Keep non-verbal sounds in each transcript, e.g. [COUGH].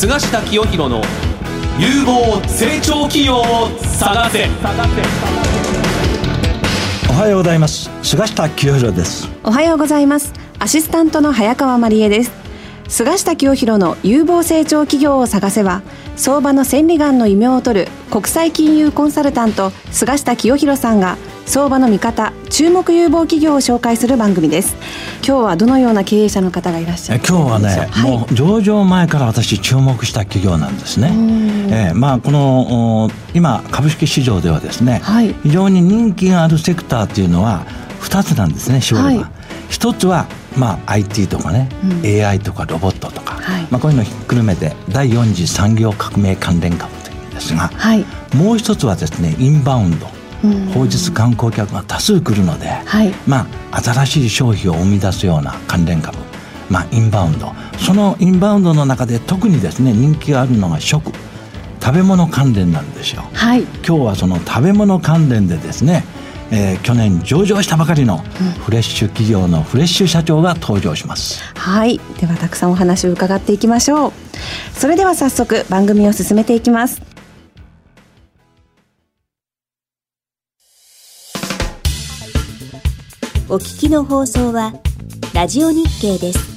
菅下清弘の有望成長企業を探せ。おはようございます。菅下清弘です。おはようございます。アシスタントの早川真理恵です。菅下清弘の有望成長企業を探せは相場の千里眼の異名を取る国際金融コンサルタント菅下清弘さんが相場の見方注目有望企業を紹介する番組です。今日はどのような経営者の方がいらっしゃる今日はね、はい、もう上場前から私注目した企業なんですね、えー、まあこの今株式市場ではですね、はい、非常に人気があるセクターっていうのは2つなんですね絞れば、はい、一つはまあ、IT とかね、うん、AI とかロボットとか、はい、まあ、こういうのをひっくるめて第4次産業革命関連株というんですが、はい、もう一つはですねインバウンド放日観光客が多数来るので、はい、まあ、新しい消費を生み出すような関連株、まあ、インバウンド。そのインバウンドの中で特にですね人気があるのが食。食べ物関連なんですよ、はい、今日はその食べ物関連でですねえー、去年上場したばかりのフレッシュ企業のフレッシュ社長が登場します、うん、はい。ではたくさんお話を伺っていきましょう。それでは早速番組を進めていきますお聞きの放送はラジオ日経です。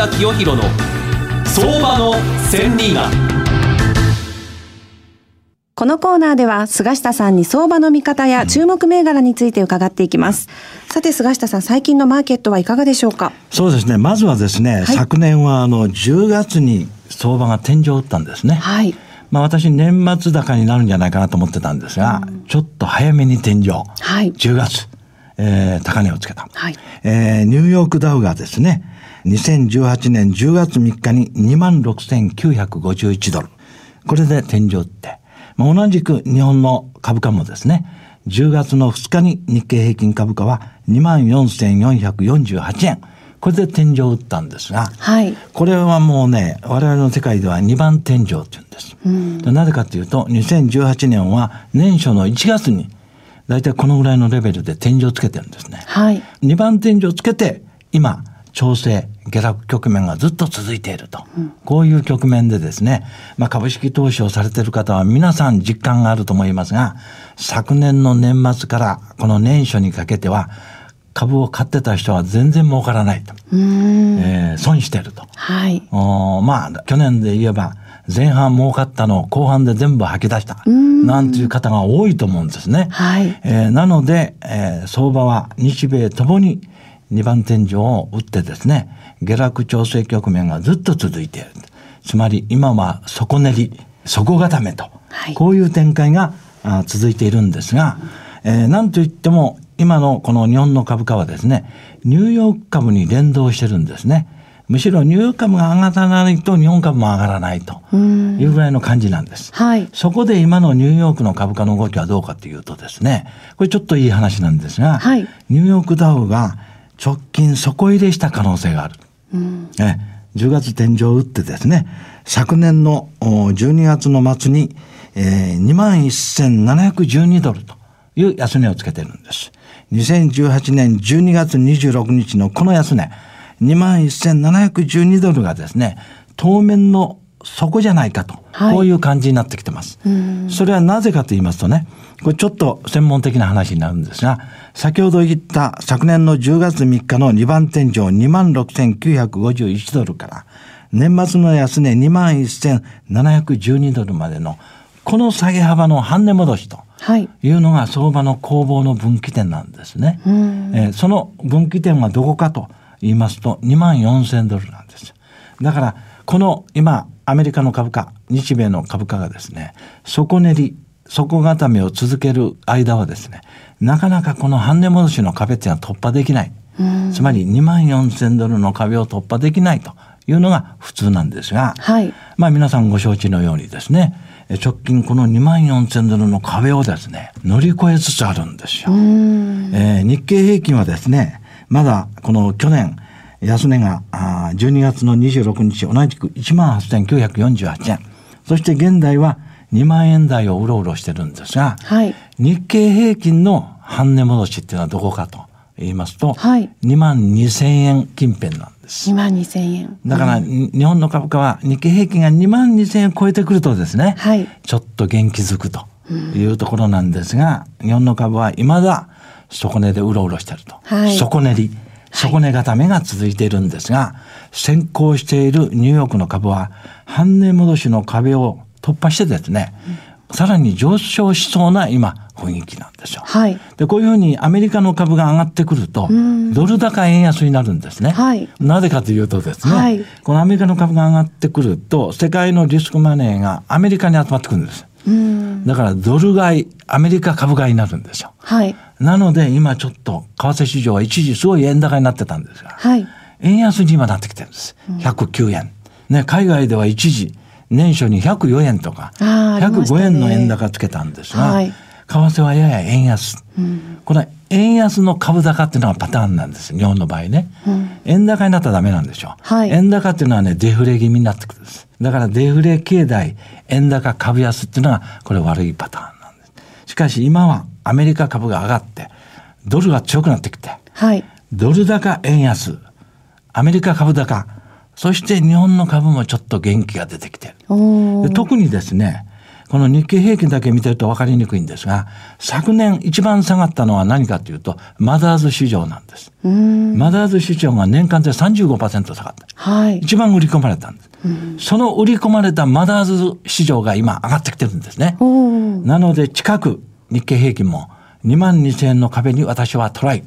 下清弘の相場の千里眼このコーナーでは菅下さんに相場の見方や注目銘柄について伺っていきます。さて菅下さん、最近のマーケットはいかがでしょうか？そうですね。まずはですね、はい、昨年はあの10月に相場が天井を打ったんですね。はい。まあ私年末高になるんじゃないかなと思ってたんですが、うん、ちょっと早めに天井。はい。10月。えー、高値をつけた。はい。えー、ニューヨークダウがですね、2018年10月3日に26,951ドル。これで天井って、まあ、同じく日本の株価もですね、10月の2日に日経平均株価は24,448円。これで天井を打ったんですが、はい、これはもうね、我々の世界では2番天井って言うんです。うん、なぜかというと、2018年は年初の1月に、大体このぐらいのレベルで天井をつけてるんですね。はい、2番天井をつけて、今、調整、下落局面がずっと続いていると。うん、こういう局面でですね、まあ、株式投資をされている方は皆さん実感があると思いますが、昨年の年末からこの年初にかけては、株を買ってた人は全然儲からないと。えー、損してると。はい。おまあ、去年で言えば、前半儲かったのを後半で全部吐き出した。なんていう方が多いと思うんですね。はい。えー、なので、えー、相場は日米ともに2番天井を打ってですね、下落調整局面がずっと続いている。つまり今は底練り、底固めと、はい、こういう展開が続いているんですが、えー、なんといっても今のこの日本の株価はですね、ニューヨーク株に連動してるんですね。むしろニューヨーク株が上がらないと日本株も上がらないというぐらいの感じなんです。はい、そこで今のニューヨークの株価の動きはどうかというとですね、これちょっといい話なんですが、はい、ニューヨークダウが直近底入れした可能性がある。うん、え10月天井を打ってですね、昨年の12月の末に、えー、21,712ドルという安値をつけてるんです。2018年12月26日のこの安値、21,712ドルがですね、当面の底じゃないかと、はい、こういう感じになってきてます。それはなぜかと言いますとね、これちょっと専門的な話になるんですが、先ほど言った昨年の10月3日の2番天井26,951ドルから、年末の安値21,712ドルまでの、この下げ幅の半値戻しと。いうのが相場の攻防の分岐点なんですね。えー、その分岐点はどこかと言いますと、2万4000ドルなんです。だから、この今、アメリカの株価、日米の株価がですね、底練り、底固めを続ける間はですね、なかなかこの半値戻しの壁っていうのは突破できない。つまり2万4千ドルの壁を突破できないというのが普通なんですが、はい、まあ皆さんご承知のようにですね、直近この2万4000ドルの壁をですね、乗り越えつつあるんですよ。えー、日経平均はですね、まだこの去年、安値があ12月の26日、同じく18,948円。そして現在は2万円台をうろうろしてるんですが、はい、日経平均の半値戻しっていうのはどこかと言いますと、はい、2万2000円近辺なんです。2万2000円。だから、うん、日本の株価は日経平均が2万2000円超えてくるとですね、はい、ちょっと元気づくというところなんですが、うん、日本の株は未だ底値でうろうろしてると。はい、底値り。底値固めが続いているんですが、先行しているニューヨークの株は半値戻しの壁を突破してですね、うん、さらに上昇しそうな今雰囲気なんですよ。はい、でこういうふうにアメリカの株が上がってくると、ドル高円安になるんですね。はい、なぜかというとですね、はい、このアメリカの株が上がってくると、世界のリスクマネーがアメリカに集まってくるんです。だからドル買い、アメリカ株買いになるんですよ。はい、なので今ちょっと為替市場は一時すごい円高になってたんですが、はい、円安に今なってきてるんです。109円。ね、海外では一時年初に104円とか、105円の円高つけたんですが、はい、為替はやや円安。うん、これ円安の株高っていうのがパターンなんです。日本の場合ね、うん、円高になったらダメなんでしょ、はい、円高っていうのはねデフレ気味になってくるんです。だからデフレ経済円高株安っていうのがこれ悪いパターンなんです。しかし今はアメリカ株が上がってドルが強くなってきて、はい、ドル高円安。アメリカ株高そして日本の株もちょっと元気が出てきてる特にですねこの日経平均だけ見てると分かりにくいんですが、昨年一番下がったのは何かというと、マザーズ市場なんです。マザーズ市場が年間で35%下がった。はい、一番売り込まれたんです。その売り込まれたマザーズ市場が今上がってきてるんですね。なので近く日経平均も2万2000円の壁に私はトライ、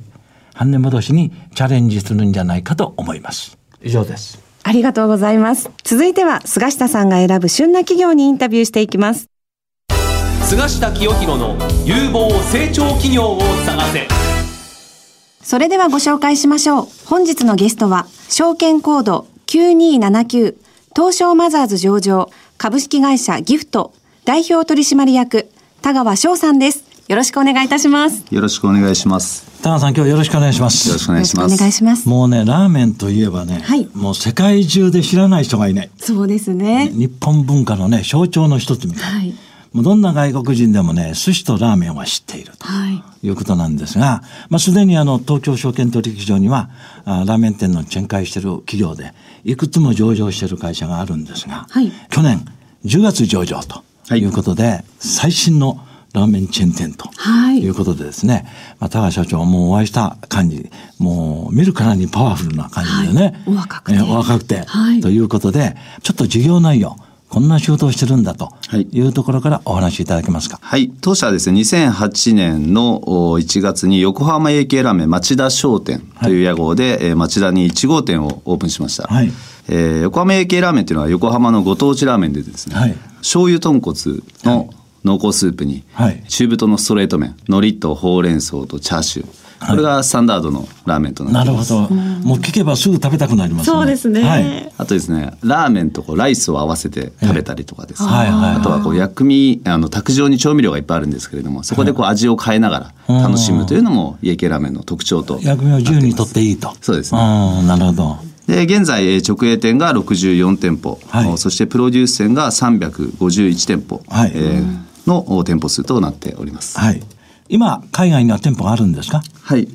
半値戻しにチャレンジするんじゃないかと思います。以上です。ありがとうございます。続いては菅下さんが選ぶ旬な企業にインタビューしていきます。菅下清弘の有望成長企業を探せそれではご紹介しましょう本日のゲストは証券コード9279東証マザーズ上場株式会社ギフト代表取締役田川翔さんですよろしくお願いいたします。よろしくお願いします。田川さん今日よろしくお願いします。よろしくお願いします。お願いします。もうねラーメンといえばね、はい、もう世界中で知らない人がいない。そうですね。日本文化のね象徴の一つみたいな、はい。もうどんな外国人でもね、寿司とラーメンは知っていると。い。うことなんですが、まあ、すでにあの、東京証券取引所には、あラーメン店の展開している企業で、いくつも上場している会社があるんですが、はい、去年10月上場とい。うことで、はい、最新のラーメンチェーン店とい。うことでですね、はい、まあ、田川社長もお会いした感じ、もう見るからにパワフルな感じでね、はい、お若くて。えお若くて、はい、ということで、ちょっと事業内容、こんな仕事をしてるんだとい。うところからお話しいただけますか？はい。当社はですね、2008年の1月に横浜家系ラーメン町田商店という屋号で、はい、町田に1号店をオープンしました。はい。えー、横浜家系ラーメンというのは横浜のご当地ラーメンでですね、はい、醤油豚骨の濃厚スープに、はい、中太のストレート麺、海苔とほうれん草とチャーシュー、これがスタンダードのラーメンとなってます。なるほど。もう聞けばすぐ食べたくなりますね。そうですね。はい。あとですね、ラーメンとこうライスを合わせて食べたりとかですね。はいはい。あとはこう薬味あの卓上に調味料がいっぱいあるんですけれども、そこでこう味を変えながら楽しむというのも家系ラーメンの特徴と薬味を自由にとっていいと。そうですね。なるほど。で現在直営店が64店舗、はい、そしてプロデュース店が351店舗、はいえー、の店舗数となっております。はい今、海外には店舗があるんですか？はい。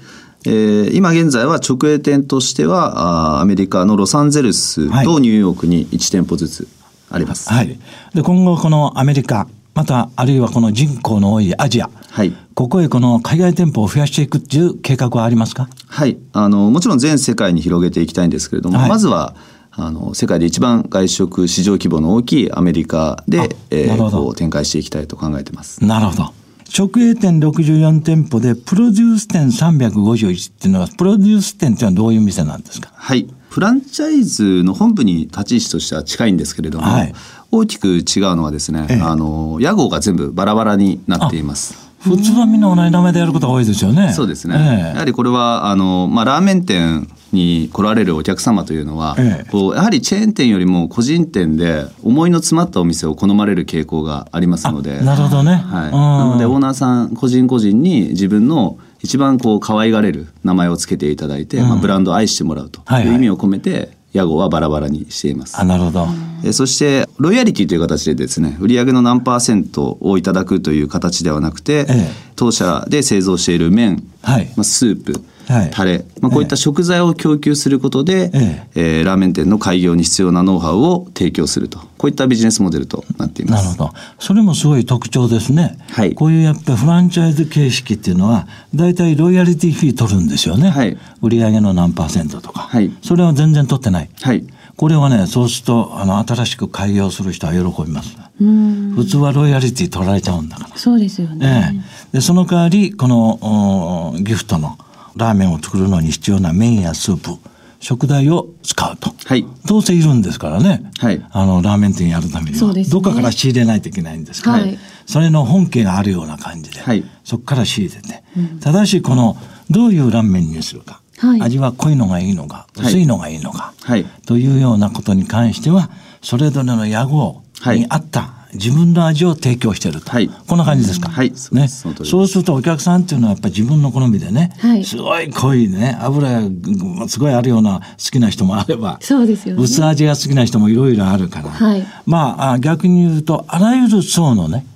えー、今現在は直営店としてはあアメリカのロサンゼルスとニューヨークに1店舗ずつあります。はい。で今後このアメリカまたあるいはこの人口の多いアジア、はい、ここへこの海外店舗を増やしていくっていう計画はありますか？はいあのもちろん全世界に広げていきたいんですけれども、はい、まずはあの世界で一番外食市場規模の大きいアメリカで、えー、展開していきたいと考えてます。なるほど直営店64店舗で、プロデュース店351っていうのは、プロデュース店っていうのはどういう店なんですか？はい。フランチャイズの本部に立ち位置としては近いんですけれども、はい、大きく違うのはですね、ええ、あの、屋号が全部バラバラになっています。普通はみんな同じ名前でやることが多いですよね。そうですね。え、やはりこれは、あの、まあ、ラーメン店に来られるお客様というのは、ええ、こうやはりチェーン店よりも個人店で思いの詰まったお店を好まれる傾向がありますので。なるほどね、はい、なのでオーナーさん個人個人に自分の一番こう可愛がれる名前を付けていただいて、うん、まあ、ブランドを愛してもらうという意味を込めて、はいはい屋号はバラバラにしています。あなるほど。えそしてロイヤリティという形でですね売上の何パーセントをいただくという形ではなくて、ええ、当社で製造している麺、はい、まあ、スープはい、タレ、まあ、こういった食材を供給することで、ええ。えー、ラーメン店の開業に必要なノウハウを提供すると。こういったビジネスモデルとなっています。なるほど。それもすごい特徴ですね、はい、こういうやっぱりフランチャイズ形式っていうのは大体ロイヤリティフィー取るんですよね、はい、売上の何パーセントとか、はい、それは全然取ってない、はい、これはねそうするとあの新しく開業する人は喜びます。普通はロイヤリティ取られちゃうんだから。そうですよね、ええ、でその代わりこのギフトのラーメンを作るのに必要な麺やスープ食材を使うと、はい、どうせいるんですからね、はい、あのラーメン店やるためには、ね、どっかから仕入れないといけないんですから、はい、それの本家があるような感じで、はい、そこから仕入れて、うん、ただしこのどういうラーメンにするか、はい、味は濃いのがいいのか薄いのがいいのか、はい、というようなことに関してはそれぞれの屋号に合った、自分の味を提供してると、はい、こんな感じですか、はい。ね、そうす。るとお客さんっていうのはやっぱり自分の好みでね、はい、すごい濃いね油がすごいあるような好きな人もあればそうですよ、ね、薄味が好きな人もいろいろあるから、はい、まあ逆に言うとあらゆる層のね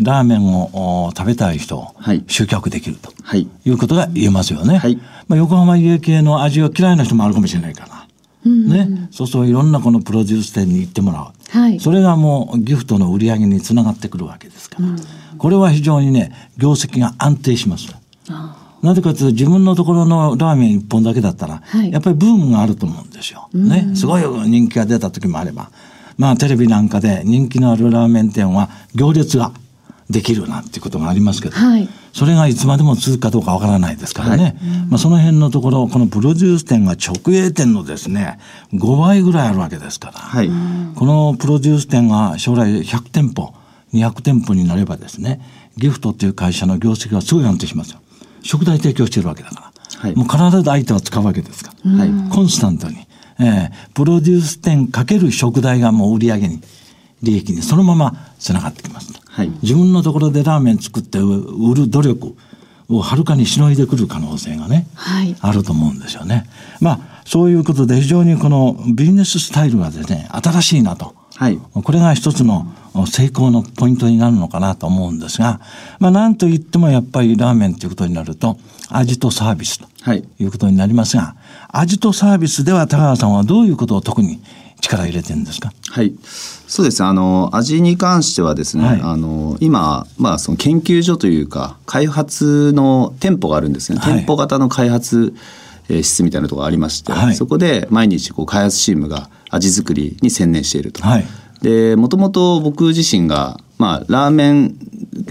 ラーメンを食べたい人を集客できると、はい、いうことが言えますよね。はい、まあ、横浜家系の味が嫌いな人もあるかもしれないから。ね、そうそういろんなこのプロデュース店に行ってもらう、はい、それがもうギフトの売り上げにつながってくるわけですから、うん、これは非常にね業績が安定します。なぜかというと自分のところのラーメン一本だけだったら、はい、やっぱりブームがあると思うんですよ。ね、すごい人気が出た時もあれば。まあテレビなんかで人気のあるラーメン店は行列ができるなんていうことがありますけど、はい、それがいつまでも続くかどうかわからないですからね、はい、まあ、その辺のところこのプロデュース店が直営店のですね5倍ぐらいあるわけですから、はい、このプロデュース店が将来100店舗200店舗になればですねギフトっていう会社の業績がすごい安定しますよ。食材提供してるわけだから、もう必ず相手は使うわけですから、はい、コンスタントに、えー、プロデュース店かける食材がもう売り上げに利益にそのままつながってきます、はい、自分のところでラーメン作って売る努力をはるかにしのいでくる可能性がね、はい、あると思うんですよね。まあそういうことで非常にこのビジネススタイルがですね新しいなと、はい、これが一つの成功のポイントになるのかなと思うんですが、まあ、なんといってもやっぱりラーメンということになると味とサービスとい。うことになりますが、はい、味とサービスでは高川さんはどういうことを特に力入れてるんですか？はい。そうですね。あの味に関してはですね、はい、あの今、まあ、その研究所というか開発の店舗があるんですね、はい、店舗型の開発室みたいなところがありまして、はい、そこで毎日こう開発チームが味作りに専念していると。でもともと僕自身が、まあ、ラーメン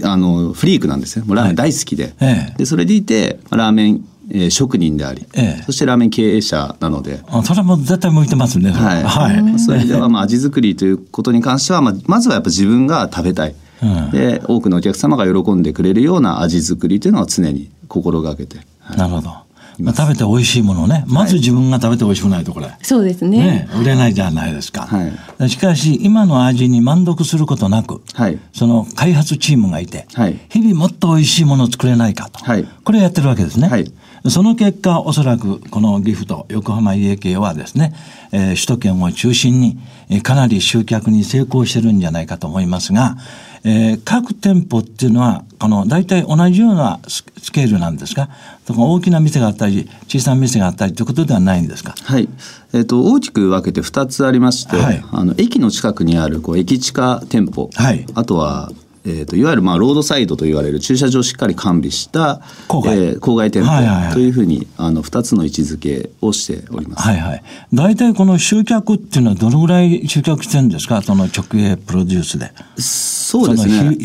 あのフリークなんですよもうラーメン大好きで,、でそれでいてラーメンえー、職人であり、ええ、そしてラーメン経営者なので。あそれも絶対向いてますねはい、はい、それではまあ味作りということに関しては、まあ、まずはやっぱ自分が食べたい、うん、で多くのお客様が喜んでくれるような味作りというのは常に心がけて、はい、なるほど。まあ、食べて美味しいものね。まず自分が食べて美味しくないとこれ、はい、そうですね、ね、売れないじゃないですか、はい、しかし今の味に満足することなく、はい、その開発チームがいて、はい、日々もっと美味しいものを作れないかと、はい、これやってるわけですね、はいその結果、おそらくこのギフト、横浜家系はですね、えー、首都圏を中心に、えー、かなり集客に成功してるんじゃないかと思いますが、えー、各店舗っていうのは、この大体同じようなスケールなんですか？大きな店があったり、小さな店があったりということではないんですか？はい。えっ、ー、と、大きく分けて2つありまして、はい、あの、駅の近くにある、こう、駅地下店舗。はい。あとは、えーと、いわゆるまあロードサイドと言われる駐車場をしっかり完備した郊外,、えー、郊外店舗というふうに、あの2つの位置づけをしております。はいはい。大体この集客っていうのはどのぐらい集客してるんですか？その直営プロデュースで。そうですね。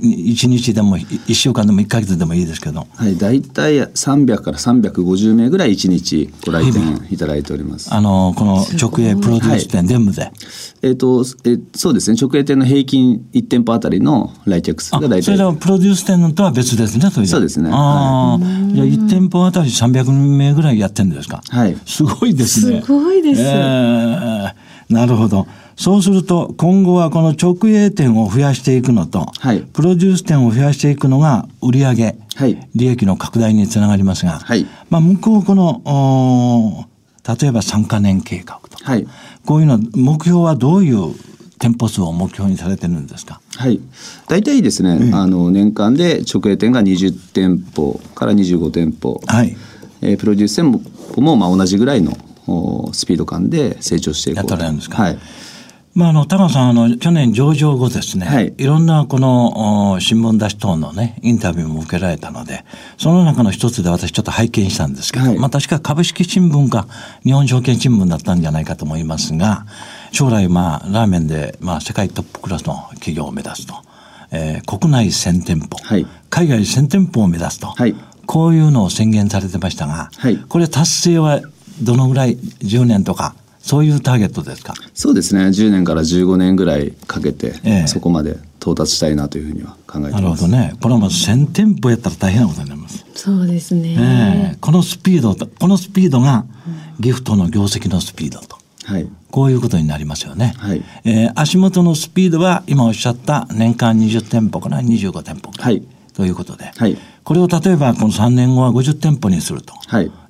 1日でも1週間でも1か月でもいいですけど。はい、大体300から350名ぐらい1日ご来店いただいております。あの、この直営プロデュース店全部で。はい、えっ、ー、と、えー、そうですね。直営店の平均1店舗あたりの来客数が大体。それはプロデュース店とは別ですねそうですね。ああ、はい、じゃあ1店舗あたり300名ぐらいやってるんですか？はい。すごいですね。すごいです、えー、なるほど。そうすると今後はこの直営店を増やしていくのと、はい、プロデュース店を増やしていくのが売上、はい、利益の拡大につながりますが、はい、まあ向こうこの例えば3か年計画とか、はい、こういうの目標はどういう店舗数を目標にされてるんですか？はい。大体ですね、うん、あの年間で直営店が20店舗から25店舗、はい。えー、プロデュース店もまあ同じぐらいのスピード感で成長していこうと。やったらいいんですか、はいまあ、あの、高さん、あの、去年上場後ですね、はい、いろんなこの、新聞出し等のね、インタビューも受けられたので、その中の一つで私ちょっと拝見したんですけど、はい、まあ確か株式新聞か、日本証券新聞だったんじゃないかと思いますが、将来、まあ、ラーメンで、まあ、世界トップクラスの企業を目指すと。えー、国内1000店舗、はい、海外1000店舗を目指すと、はい、こういうのを宣言されてましたが、はい、これ達成はどのぐらい10年とかそういうターゲットですか？そうですね。10年から15年ぐらいかけて、ええ、そこまで到達したいなというふうには考えてます。なるほどね。これはまず1000店舗やったら大変なことになります。そうですね、ええ、このスピードこのスピードがギフトの業績のスピードと、はい、こういうことになりますよね、はい。えー、足元のスピードは今おっしゃった年間20店舗から25店舗。はい、ということで、はい、これを例えばこの3年後は50店舗にすると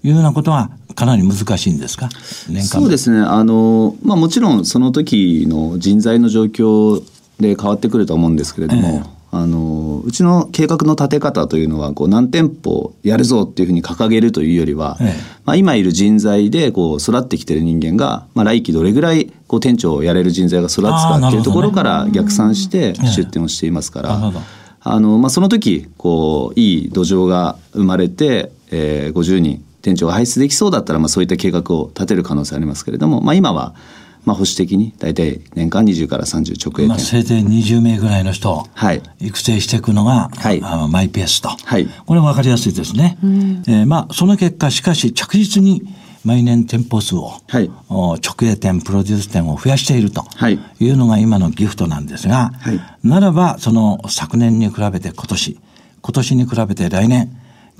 いうようなことはかなり難しいんですか？年間そうですね。あの、まあ、もちろんその時の人材の状況で変わってくると思うんですけれども、ええ。あのうちの計画の立て方というのはこう何店舗やるぞっていうふうに掲げるというよりは、ええ、まあ、今いる人材でこう育ってきてる人間が、まあ、来期どれぐらいこう店長をやれる人材が育つかっていうところから逆算して出店をしていますから。あのまあ、その時こういい土壌が生まれて、えー、50人店長が輩出できそうだったら、まあ、そういった計画を立てる可能性ありますけれども、まあ、今は、まあ、保守的に大体年間20から30直営店。まあ、せいぜい20名ぐらいの人を育成していくのが、はい、あマイペースと。はい、これは分かりやすいですね。うん、えー、まあ、その結果、しかし着実に毎年店舗数を、はい、直営店、プロデュース店を増やしているというのが今のギフトなんですが、はい、ならば、その昨年に比べて今年、今年に比べて来年、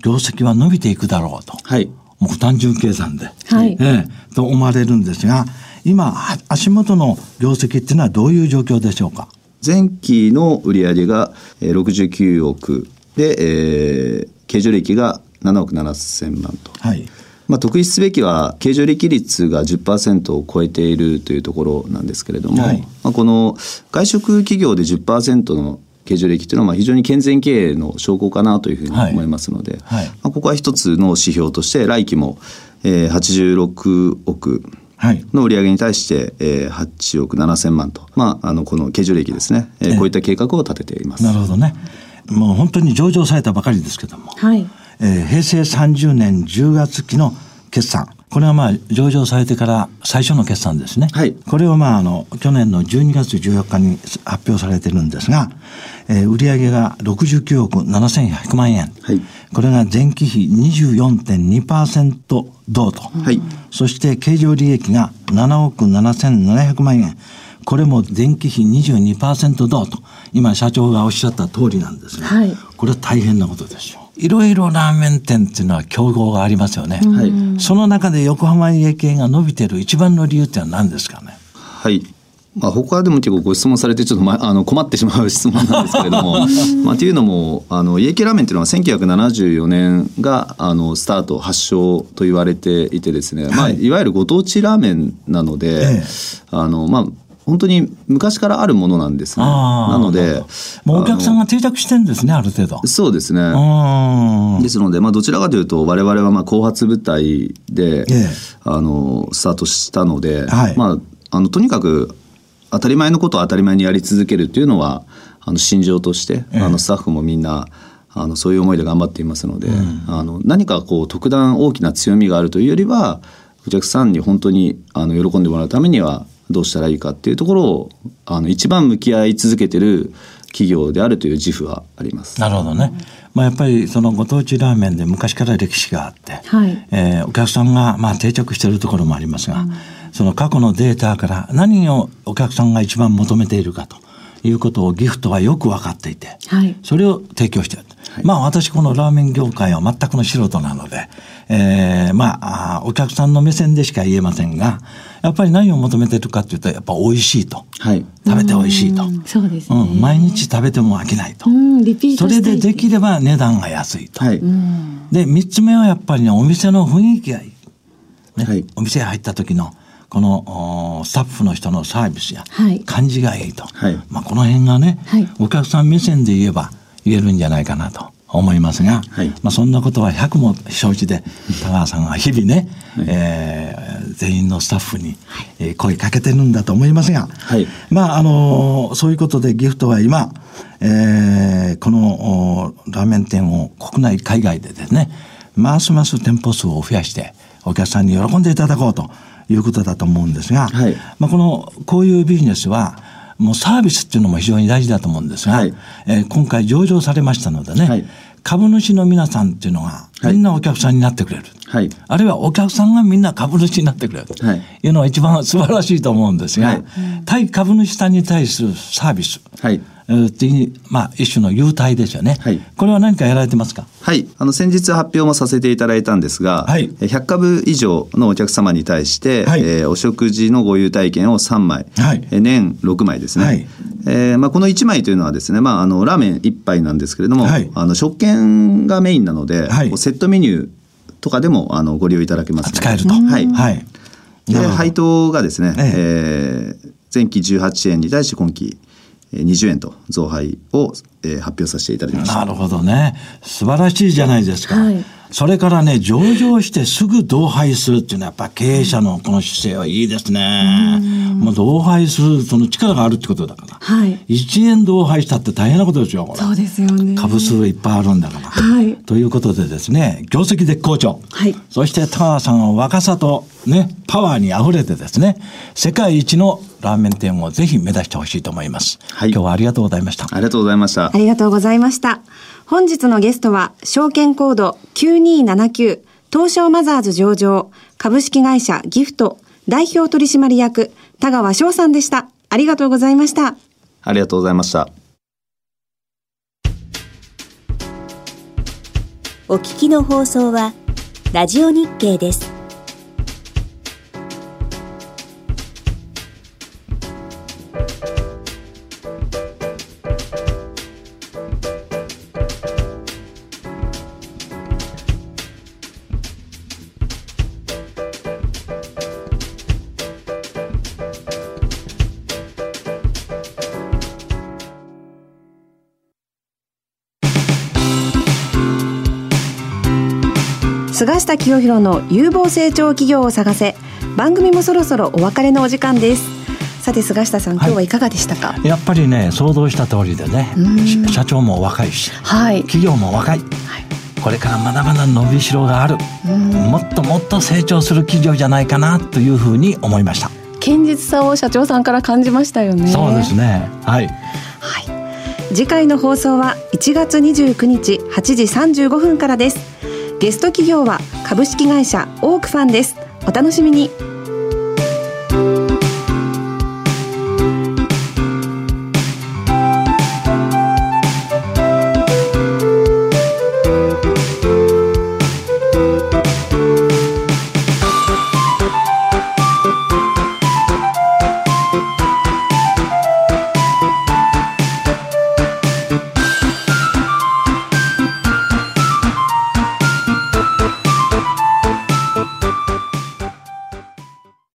業績は伸びていくだろうと。はい。もう単純計算で。はい。ええと思われるんですが、今、足元の業績っていうのはどういう状況でしょうか？前期の売上が69億で、えー、経常利益が7億7千万と。はい。まあ、特筆すべきは経常利益率が10%を超えているというところなんですけれども、はい、まあ、この外食企業で10%の経常利益というのはまあ非常に健全経営の証拠かなというふうに思いますので、はい。はい、まあ、ここは一つの指標として来期も、えー、86億の売上に対して、えー、8億7千万と、まあ、あのこの経常利益ですね、えー、こういった計画を立てています。なるほどね。もう本当に上場されたばかりですけども、はい。えー、平成30年10月期の決算これはまあ上場されてから最初の決算ですね。はい。これをまああの去年の12月14日に発表されてるんですが、えー、売上が69億7100万円。はい。これが前期比24.2%同と。はい。そして経常利益が7億7700万円。これも前期比22%同と。今社長がおっしゃった通りなんですが、はい。これは大変なことですよ。いろいろラーメン店っていうのは競合がありますよね。はい、その中で横浜家系が伸びてる一番の理由ってのは何ですかね？はい。まあ、他でも結構ご質問されてちょっと、ま、[LAUGHS] あの困ってしまう質問なんですけれども [LAUGHS] まあ、というのもあの家系ラーメンっていうのは1974年があのスタート発祥と言われていてですね、はいまあ、いわゆるご当地ラーメンなので、ええ、あのまあ本当に昔からあるものなんですね。なので。もうお客さんが定着してるんですね、ある程度。そうですね。ですので、まあ、どちらかというと、我々はまあ後発部隊で、ええ、あの、スタートしたので、はい、まあ、あの、とにかく、当たり前のことを当たり前にやり続けるっていうのは、あの、心情として、え、あの、スタッフもみんな、あのそういう思いで頑張っていますので、うん、あの何かこう特段大きな強みがあるというよりはお客さんに本当にあの喜んでもらうためにはどうしたらいいかっていうところをあの一番向き合い続けてる企業であるという自負はあります。なるほどね。まあ、やっぱりそのご当地ラーメンで昔から歴史があって、はい、えー、お客さんがまあ定着しているところもありますが、うん、その過去のデータから何をお客さんが一番求めているかということをギフトはよく分かっていて、はい、それを提供している。はい、まあ私このラーメン業界は全くの素人なので、えー、まあお客さんの目線でしか言えませんが、やっぱり何を求めてるかっていうと、やっぱ美味しいと。はい、食べて美味しいと。そうですね、うん。毎日食べても飽きないと。それでできれば値段が安いと。はい、で、三つ目はやっぱりね、お店の雰囲気がいい。ね、はい、お店に入った時のこのスタッフの人のサービスや感じがいいと、はい、まあ、この辺がね、はい、お客さん目線で言えば言えるんじゃないかなと思いますが、はい、まあ、そんなことは100も承知で田川さんは日々ね、はい、えー、全員のスタッフに、えー、声かけてるんだと思いますが、はい、まああのー、そういうことでギフトは今、えー、このラーメン店を国内海外でですねますます店舗数を増やしてお客さんに喜んでいただこうということだと思うんですが、はい、まあ、このこういうビジネスはもうサービスっていうのも非常に大事だと思うんですが、はい、えー、今回上場されましたのでね、はい、株主の皆さんっていうのがみんなお客さんになってくれる、はい、あるいはお客さんがみんな株主になってくれるというのが一番素晴らしいと思うんですが、対株主さんに対するサービス、はいっていう、まあ、一種の優待ですよね。はい。これは何かやられてますか？はい。あの、先日発表もさせていただいたんですが、はい。100株以上のお客様に対して、はい、えー、お食事のご優待券を3枚、はい。年6枚ですね。はい。えー、まあ、この1枚というのはですね、まあ、あの、ラーメン1杯なんですけれども、はい。あの、食券がメインなので、はい。セットメニューとかでも、あの、ご利用いただけます、使えると。はい。はい。で、配当がですね、ええー、前期18円に対して今期20円と増配を、えー、発表させていただきました。なるほどね。素晴らしいじゃないですか。はい、それからね、上場してすぐ同配するっていうのはやっぱ経営者のこの姿勢はいいですね。もう同配するその力があるってことだから。はい。1円同配したって大変なことですよ、そうですよね。株数いっぱいあるんだから。はい。ということでですね、業績絶好調。はい。そして田川さんは若さとね、パワーに溢れてですね、世界一のラーメン店をぜひ目指してほしいと思います。はい。今日はありがとうございました。ありがとうございました。ありがとうございました。本日のゲストは、証券コード9279東証マザーズ上場株式会社ギフト代表取締役田川翔さんでした。ありがとうございました。ありがとうございました。お聞きの放送はラジオ日経です。菅下清弘の有望成長企業を探せ。番組もそろそろお別れのお時間です。さて菅下さん、今日はいかがでしたか？やっぱりね想像した通りでね社長も若いし、はい、企業も若い、はい、これからまだまだ伸びしろがある。もっともっと成長する企業じゃないかなというふうに思いました。堅実さを社長さんから感じましたよね。そうですね。はい、はい、次回の放送は1月29日8時35分からですゲスト企業は株式会社オークファンです。お楽しみに。